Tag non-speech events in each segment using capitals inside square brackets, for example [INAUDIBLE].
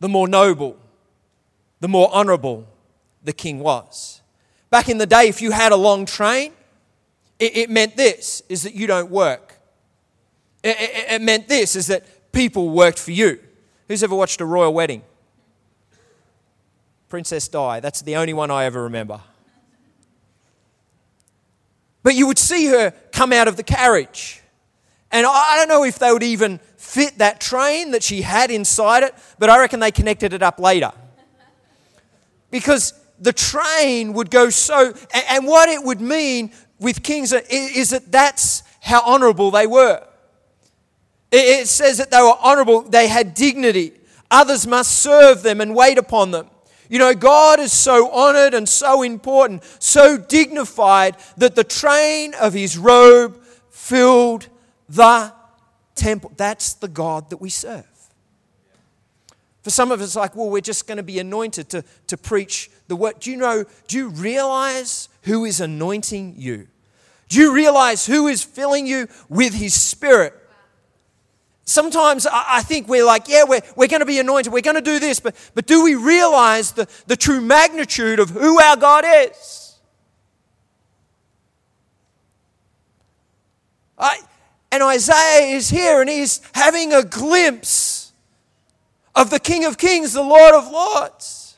the more noble, the more honorable the king was. Back in the day, if you had a long train, it, it meant this is that you don't work. It, it, it meant this is that people worked for you. Who's ever watched a royal wedding? Princess Di. That's the only one I ever remember. But you would see her come out of the carriage. And I don't know if they would even fit that train that she had inside it, but I reckon they connected it up later. Because the train would go so, and what it would mean with kings is that that's how honorable they were. It says that they were honorable, they had dignity. Others must serve them and wait upon them. You know, God is so honored and so important, so dignified that the train of his robe filled the temple. That's the God that we serve. For some of us, like, well, we're just going to be anointed to, to preach the word. Do you know, do you realize who is anointing you? Do you realize who is filling you with his spirit? Sometimes I think we're like, yeah, we're, we're going to be anointed, we're going to do this, but, but do we realize the, the true magnitude of who our God is? I, and Isaiah is here and he's having a glimpse of the King of Kings, the Lord of Lords.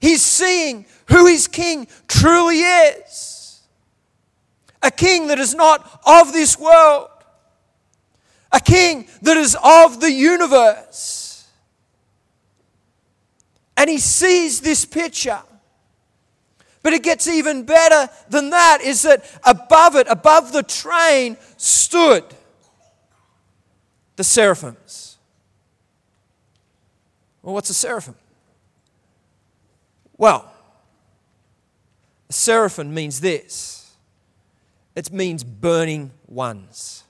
He's seeing who his king truly is a king that is not of this world a king that is of the universe. And he sees this picture. But it gets even better than that is that above it, above the train, stood the seraphims. Well, what's a seraphim? Well, a seraphim means this it means burning ones.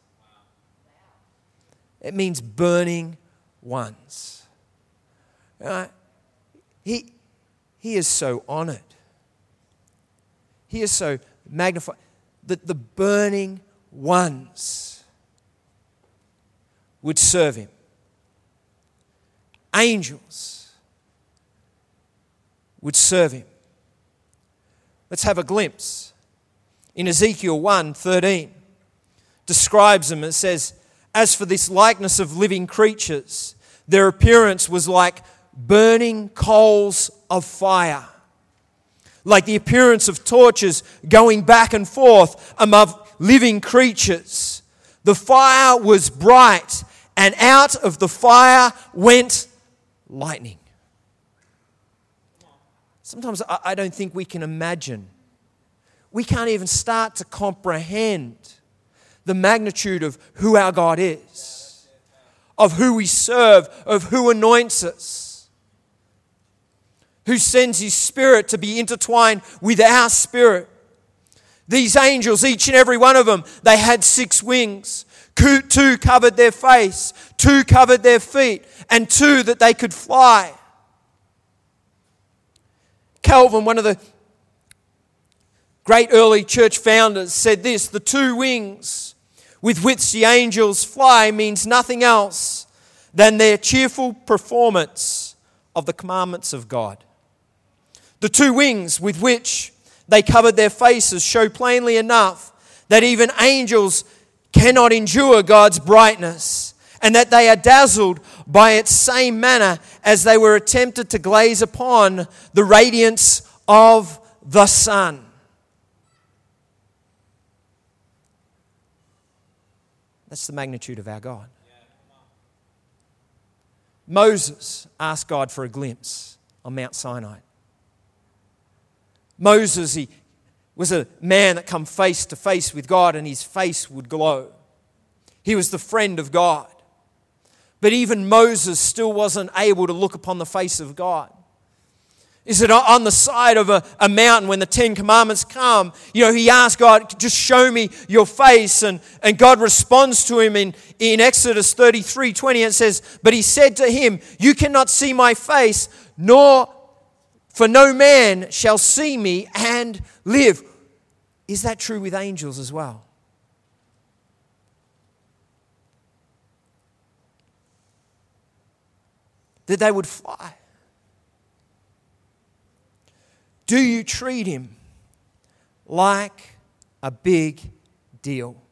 It means burning ones. Right? He, he is so honored. He is so magnified that the burning ones would serve him. Angels would serve him. Let's have a glimpse. In Ezekiel 1 13, describes them and says, as for this likeness of living creatures, their appearance was like burning coals of fire, like the appearance of torches going back and forth among living creatures. The fire was bright, and out of the fire went lightning. Sometimes I don't think we can imagine. We can't even start to comprehend the magnitude of who our God is, of who we serve, of who anoints us, who sends His Spirit to be intertwined with our spirit. These angels, each and every one of them, they had six wings. Two covered their face, two covered their feet, and two that they could fly. Calvin, one of the great early church founders, said this the two wings with which the angels fly means nothing else than their cheerful performance of the commandments of God. The two wings with which they covered their faces show plainly enough that even angels cannot endure God's brightness and that they are dazzled by its same manner as they were tempted to glaze upon the radiance of the sun. That's the magnitude of our God. Moses asked God for a glimpse on Mount Sinai. Moses, he was a man that come face to face with God and his face would glow. He was the friend of God. But even Moses still wasn't able to look upon the face of God. Is it on the side of a, a mountain when the Ten Commandments come? You know, he asks God, just show me your face. And, and God responds to him in, in Exodus 33 20. And says, But he said to him, You cannot see my face, nor for no man shall see me and live. Is that true with angels as well? that they would fly? Do you treat him like a big deal?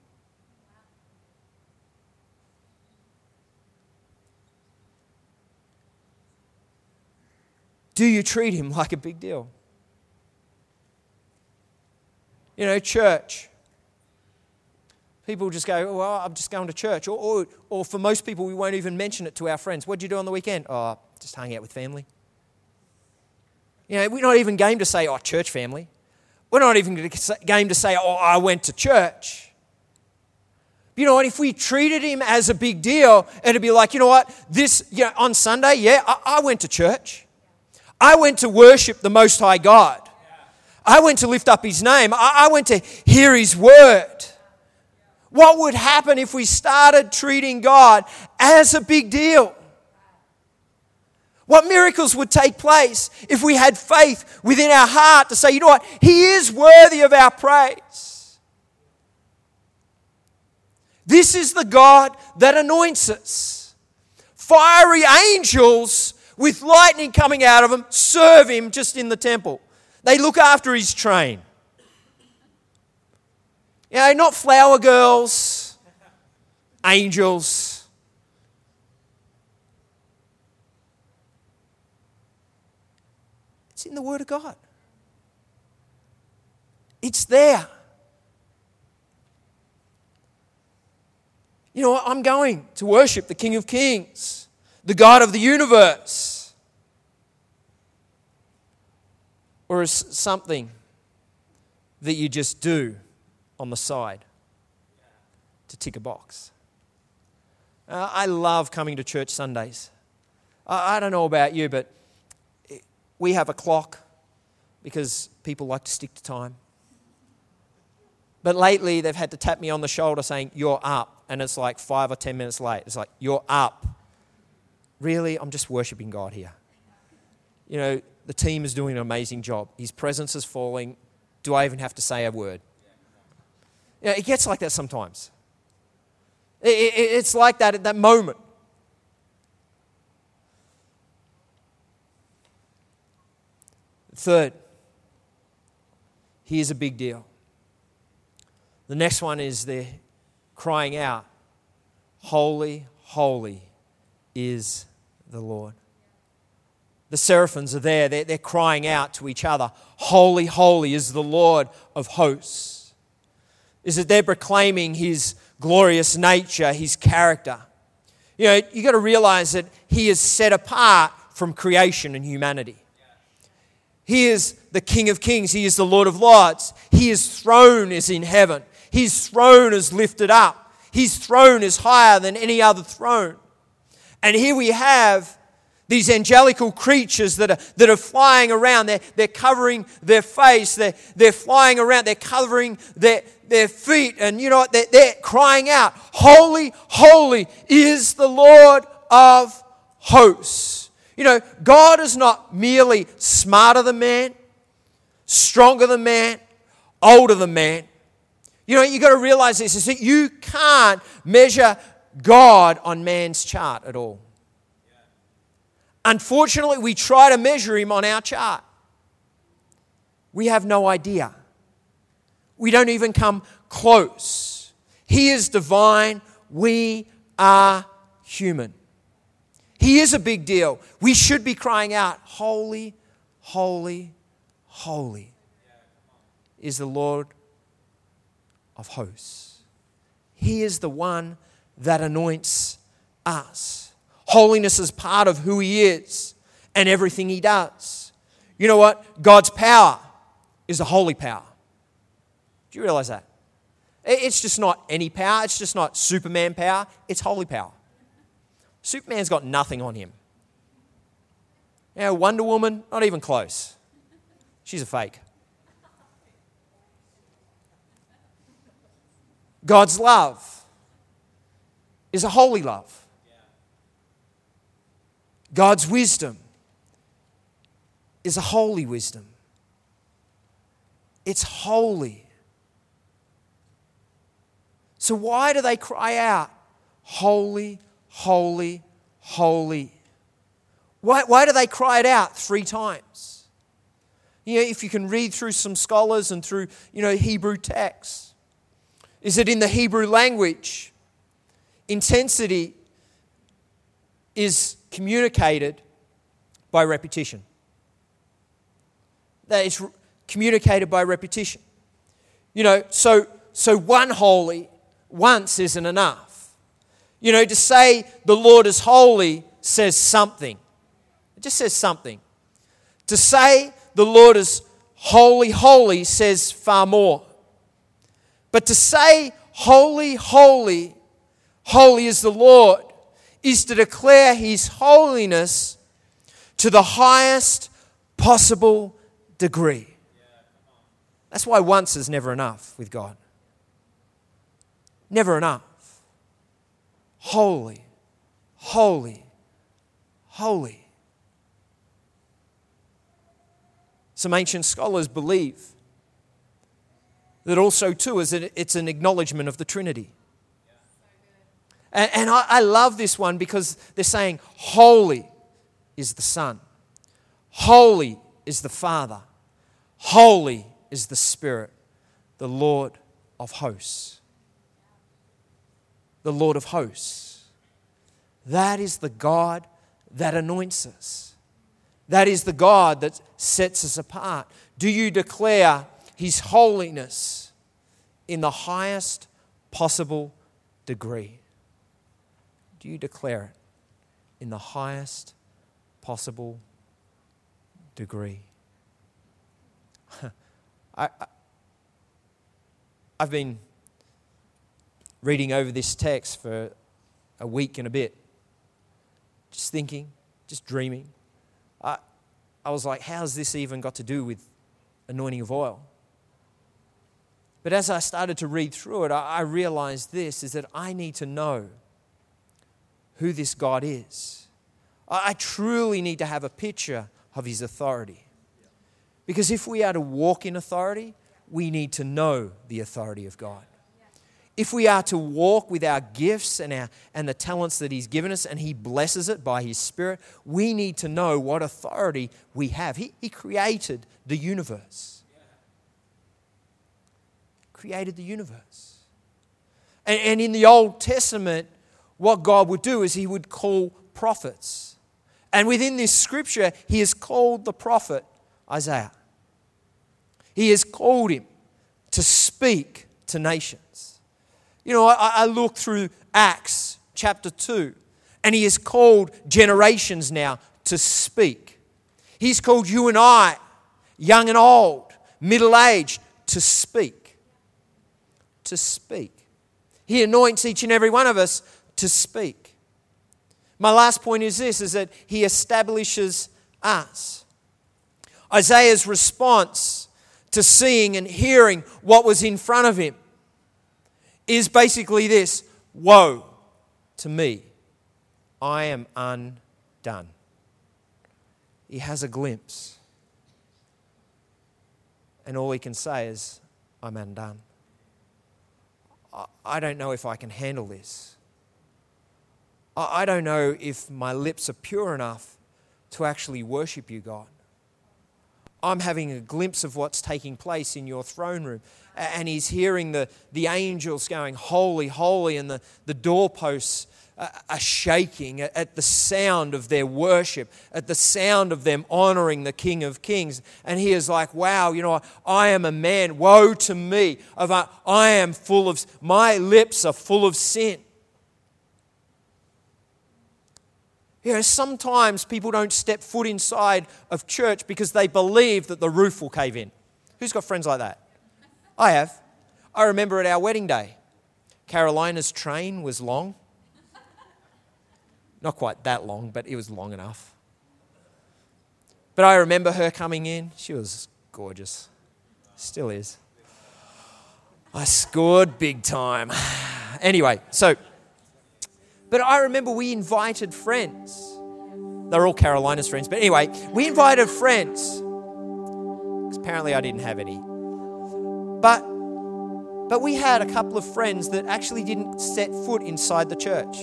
Do you treat him like a big deal? You know, church. People just go, oh, well, I'm just going to church. Or, or, or for most people, we won't even mention it to our friends. What did you do on the weekend? Oh, just hung out with family. You know, we're not even game to say, oh, church family. We're not even game to say, oh, I went to church. You know what? If we treated him as a big deal, it'd be like, you know what? This, you know, on Sunday, yeah, I, I went to church. I went to worship the Most High God. I went to lift up His name. I went to hear His word. What would happen if we started treating God as a big deal? What miracles would take place if we had faith within our heart to say, you know what, He is worthy of our praise. This is the God that anoints us. Fiery angels with lightning coming out of them, serve him just in the temple. They look after his train. You know, not flower girls, angels. It's in the Word of God. It's there. You know? I'm going to worship the King of Kings the God of the universe? Or is something that you just do on the side to tick a box? Uh, I love coming to church Sundays. I, I don't know about you, but we have a clock because people like to stick to time. But lately, they've had to tap me on the shoulder saying, You're up. And it's like five or ten minutes late. It's like, You're up. Really, I'm just worshiping God here. You know, the team is doing an amazing job. His presence is falling. Do I even have to say a word? You know, it gets like that sometimes. It, it, it's like that at that moment. Third, here's a big deal. The next one is they're crying out, Holy, holy is the Lord. The seraphims are there, they're, they're crying out to each other, Holy, holy is the Lord of hosts. Is that they're proclaiming his glorious nature, his character. You know, you got to realize that he is set apart from creation and humanity. He is the King of Kings. He is the Lord of Lords. His throne is in heaven. His throne is lifted up. His throne is higher than any other throne. And here we have these angelical creatures that are, that are flying around. They're, they're covering their face, they're, they're flying around, they're covering their, their feet, and you know what? They're, they're crying out, Holy, holy is the Lord of hosts. You know, God is not merely smarter than man, stronger than man, older than man. You know, you've got to realize this is that you can't measure God on man's chart at all. Unfortunately, we try to measure him on our chart. We have no idea. We don't even come close. He is divine. We are human. He is a big deal. We should be crying out, Holy, holy, holy is the Lord of hosts. He is the one that anoints us. Holiness is part of who He is and everything He does. You know what? God's power is a holy power. Do you realize that? It's just not any power, it's just not Superman power, it's holy power. Superman's got nothing on him. Know, Wonder Woman, not even close. She's a fake. God's love is a holy love. God's wisdom is a holy wisdom. It's holy. So, why do they cry out, Holy, holy, holy? Why, why do they cry it out three times? You know, if you can read through some scholars and through, you know, Hebrew texts. Is it in the Hebrew language? Intensity is communicated by repetition. That is communicated by repetition. You know, so, so one holy once isn't enough. You know, to say the Lord is holy says something. It just says something. To say the Lord is holy, holy says far more. But to say holy, holy, holy is the Lord is to declare his holiness to the highest possible degree. That's why once is never enough with God. Never enough. Holy, holy, holy. Some ancient scholars believe that also, too, is it's an acknowledgement of the Trinity. And, and I, I love this one because they're saying, Holy is the Son, holy is the Father, holy is the Spirit, the Lord of hosts. The Lord of hosts. That is the God that anoints us. That is the God that sets us apart. Do you declare His holiness in the highest possible degree? Do you declare it in the highest possible degree? [LAUGHS] I, have been reading over this text for a week and a bit, just thinking, just dreaming. I, I was like, how's this even got to do with anointing of oil? But as I started to read through it, I, I realized this is that I need to know who this God is. I, truly need to have a picture of his authority. Because if we are to walk in authority, we need to know the authority of God. If we are to walk with our gifts and, our, and the talents that He's given us and He blesses it by His Spirit, we need to know what authority we have. He, he created the universe. Created the universe. And, and in the Old Testament, what God would do is He would call prophets. And within this scripture, He has called the prophet Isaiah. He has called him to speak to nations. You know, I, I look through Acts chapter 2, and he has called generations now to speak. He's called you and I, young and old, middle aged, to speak. To speak. He anoints each and every one of us to speak. My last point is this is that he establishes us. Isaiah's response to seeing and hearing what was in front of him is basically this Woe to me, I am undone. He has a glimpse. And all he can say is, I'm undone. I don't know if I can handle this. I don't know if my lips are pure enough to actually worship you, God. I'm having a glimpse of what's taking place in your throne room. And he's hearing the, the angels going, Holy, holy, and the, the doorposts uh, are shaking at the sound of their worship, at the sound of them honoring the King of Kings. And he is like, Wow, you know, I am a man. Woe to me. I am full of, my lips are full of sin. You know, sometimes people don't step foot inside of church because they believe that the roof will cave in. Who's got friends like that? I have. I remember at our wedding day, Carolina's train was long. Not quite that long, but it was long enough. But I remember her coming in. She was gorgeous. Still is. I scored big time. [SIGHS] Anyway, so but I remember we invited friends. They're all Carolina's friends. But anyway, we invited friends. Because Apparently, I didn't have any. But, but we had a couple of friends that actually didn't set foot inside the church.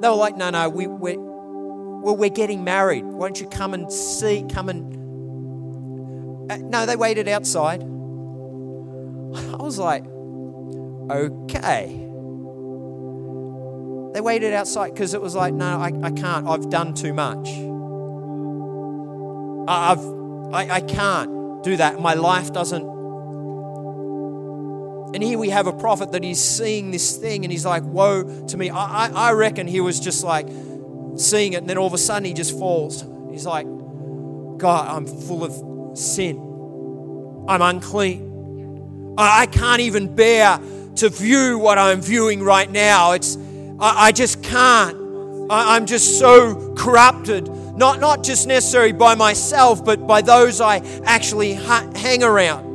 They were like, no, no, we, we're, Well, we're getting married. Why don't you come and see? Come and. Uh, no, they waited outside. [LAUGHS] I was like, okay. They waited outside because it was like, no, I, I can't. I've done too much. I've, I, I can't do that. My life doesn't. And here we have a prophet that he's seeing this thing and he's like, woe to me. I, I, I reckon he was just like seeing it and then all of a sudden he just falls. He's like, God, I'm full of sin. I'm unclean. I, I can't even bear to view what I'm viewing right now. It's, I, I just can't. I, I'm just so corrupted not, not just necessarily by myself, but by those I actually ha- hang around.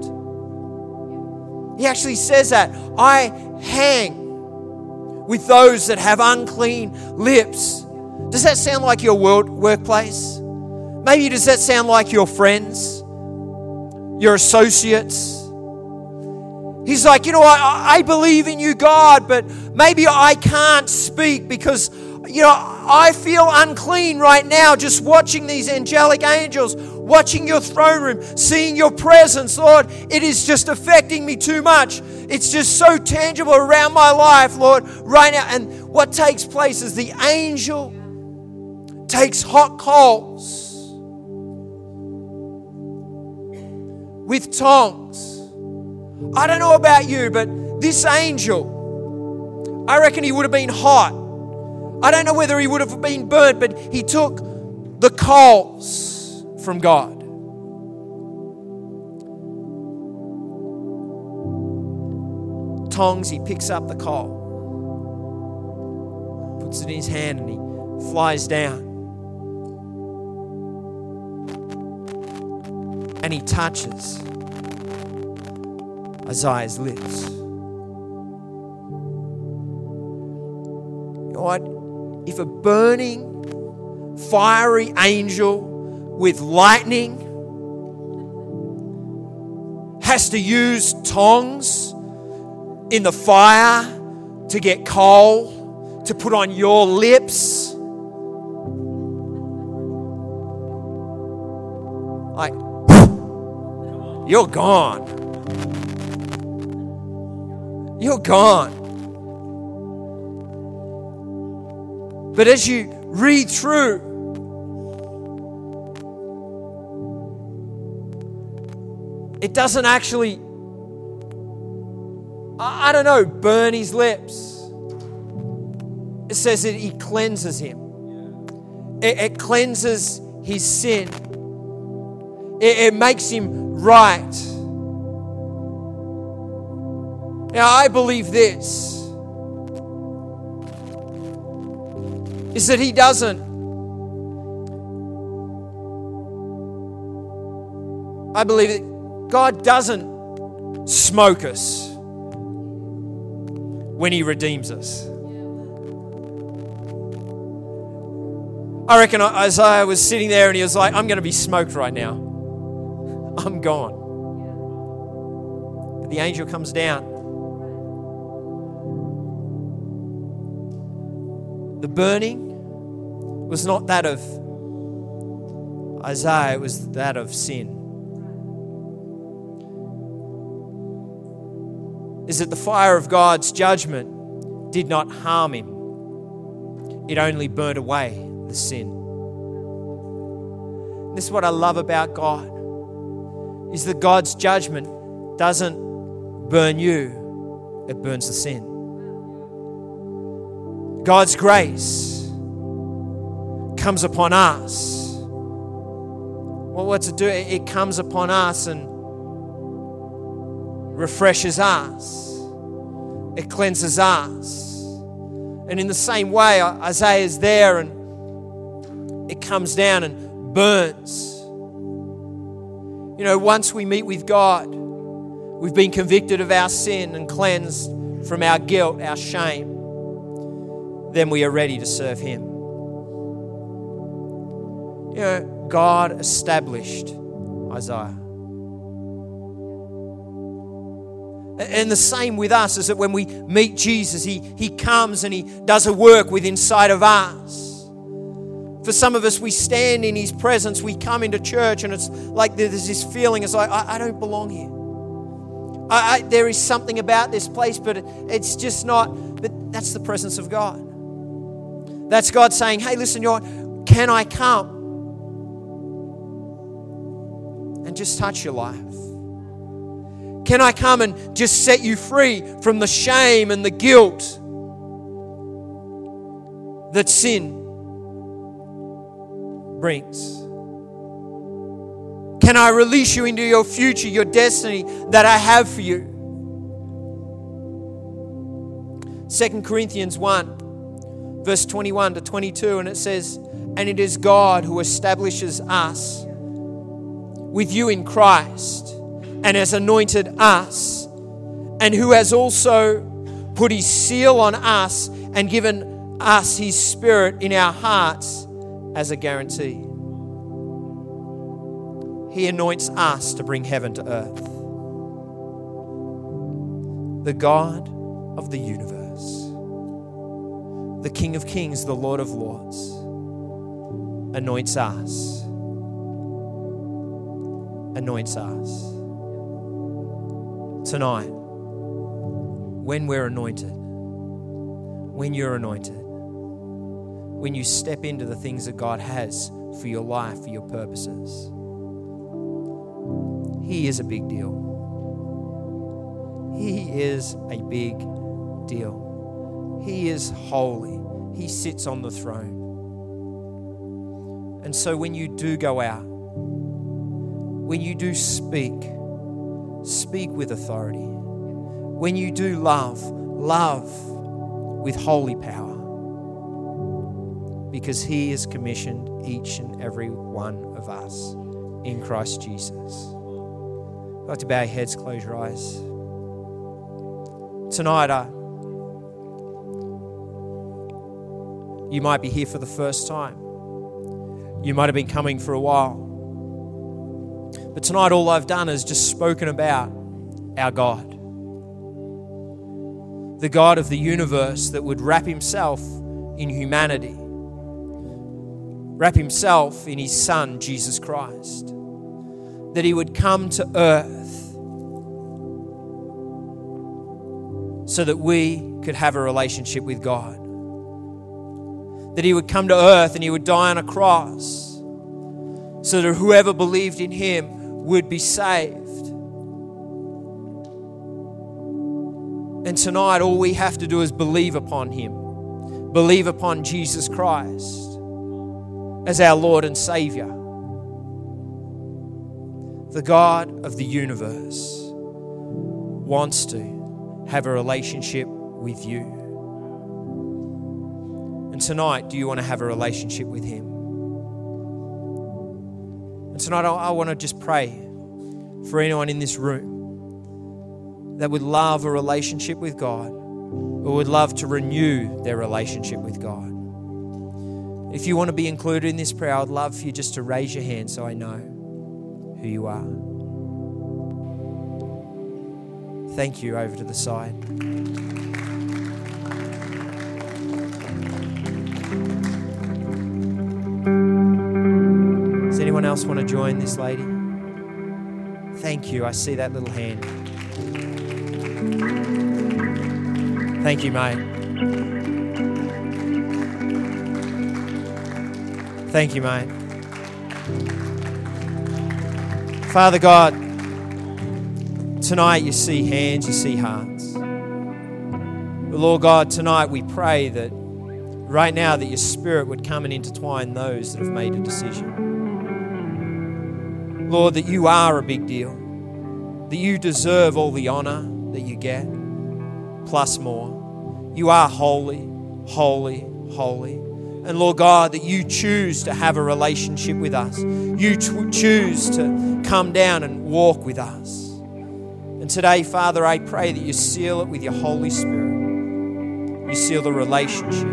He actually says that I hang with those that have unclean lips. Does that sound like your world, workplace? Maybe does that sound like your friends, your associates? He's like, you know, I, I believe in you, God, but maybe I can't speak because you know, I feel unclean right now just watching these angelic angels, watching your throne room, seeing your presence, Lord. It is just affecting me too much. It's just so tangible around my life, Lord, right now. And what takes place is the angel takes hot coals with tongs. I don't know about you, but this angel, I reckon he would have been hot I don't know whether he would have been burnt, but he took the coals from God. Tongs, he picks up the coal, puts it in his hand, and he flies down. And he touches Isaiah's lips. What? if a burning, fiery angel with lightning has to use tongs in the fire to get coal to put on your lips, like, you're gone. You're gone. But as you read through, it doesn't actually, I, don't know, burn his lips. It says that he cleanses him, it, it cleanses his sin, it, it makes him right. Now, I believe this is that He doesn't. I believe that God doesn't smoke us when He redeems us. I reckon Isaiah was sitting there and he was like, I'm going to be smoked right now. I'm gone. But the angel comes down The burning was not that of Isaiah, it was that of sin. Is that the fire of God's judgment did not harm him, it only burnt away the sin. This is what I love about God is that God's judgment doesn't burn you, it burns the sin. God's grace comes upon us. Well, what's it do? It comes upon us and refreshes us, it cleanses us. And in the same way, Isaiah is there and it comes down and burns. You know, once we meet with God, we've been convicted of our sin and cleansed from our guilt, our shame then we are ready to serve Him. You know, God established Isaiah. And the same with us is that when we meet Jesus, he, he comes and He does a work with inside of us. For some of us, we stand in His presence, we come into church, and it's like there's this feeling it's like, I, I don't belong here. I, I, there is something about this place, but it's just not. But that's the presence of God. That's God saying, Hey, listen, you're, can I come and just touch your life? Can I come and just set you free from the shame and the guilt that sin brings? Can I release you into your future, your destiny that I have for you? 2 Corinthians 1, verse 21 to 22, and it says, And it is God who establishes us with you in Christ and has anointed us, and who has also put his seal on us and given us his spirit in our hearts as a guarantee. He anoints us to bring heaven to earth. The God of the universe, the King of kings, the Lord of lords, anoints us. Anoints us tonight, when we're anointed, when you're anointed, when you step into the things that God has for your life, for your purposes, He is a big deal. He is a big deal. He is holy. He sits on the throne. And so when you do go out, when you do speak, speak with authority. When you do love, love with holy power. Because He has commissioned each and every one of us in Christ Jesus. I'd like to bow your heads, close your eyes. Tonight, uh, you might be here for the first time. You might have been coming for a while. But tonight, all I've done is just spoken about our God. The God of the universe that would wrap himself in humanity, wrap himself in his Son, Jesus Christ. That he would come to earth so that we could have a relationship with God. That he would come to earth and he would die on a cross so that whoever believed in him would be saved. And tonight, all we have to do is believe upon Him, believe upon Jesus Christ as our Lord and Savior. The God of the universe wants to have a relationship with you. And tonight, do you want to have a relationship with Him? And tonight, I, want to just pray for anyone in this room that would love a relationship with God or would love to renew their relationship with God. If you want to be included in this prayer, I'd love for you just to raise your hand so I know who you are. Thank you over to the side. Else want to join this lady? Thank you. I see that little hand. Thank you, mate. Thank you, mate. Father God, tonight you see hands, you see hearts. But Lord God, tonight we pray that right now that your spirit would come and intertwine those that have made a decision. Lord, that you are a big deal, that you deserve all the honor that you get, plus more. You are holy, holy, holy. And Lord God, that you choose to have a relationship with us. You choose to come down and walk with us. And today, Father, I pray that you seal it with your Holy Spirit. You seal the relationship.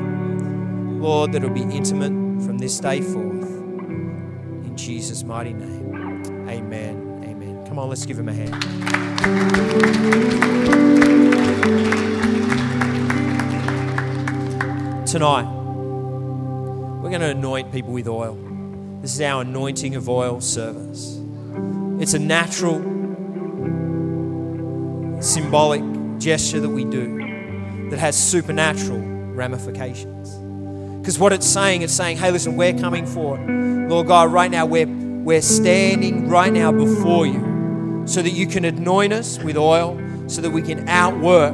Lord, that it'll be intimate from this day forth. In Jesus' mighty name. Amen. Amen. Come on, let's give him a hand. Tonight, we're going to anoint people with oil. This is our anointing of oil service. It's a natural, symbolic gesture that we do that has supernatural ramifications. Because what it's saying, it's saying, hey, listen, we're coming forward. Lord God, right now we're, we're standing right now before you so that you can anoint us with oil, so that we can outwork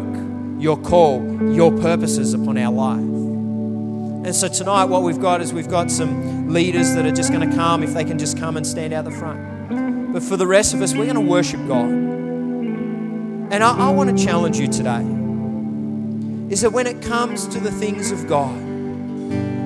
your call, your purposes upon our life. And so tonight, what we've got is we've got some leaders that are just going to come if they can just come and stand out the front. But for the rest of us, we're going to worship God. And I, I want to challenge you today is that when it comes to the things of God,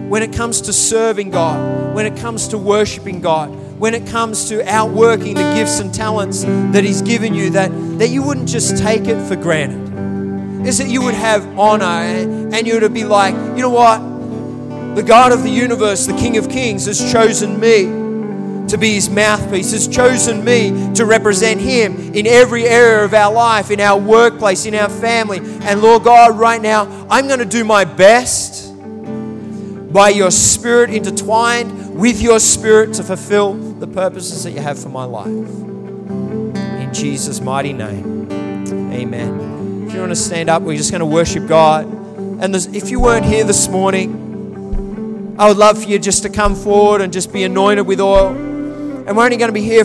when it comes to serving God, when it comes to worshiping God, when it comes to outworking the gifts and talents that He's given you, that, that you wouldn't just take it for granted. Is that you would have honor and you would be like, you know what? The God of the universe, the King of Kings, has chosen me to be his mouthpiece, has chosen me to represent him in every area of our life, in our workplace, in our family. And Lord God, right now, I'm going to do my best by your Spirit, intertwined with your Spirit to fulfill the purposes that you have for my life. In Jesus' mighty name, amen. If you want to stand up, we're just going to worship God. And if you weren't here this morning, I would love for you just to come forward and just be anointed with oil. And we're only going to be here for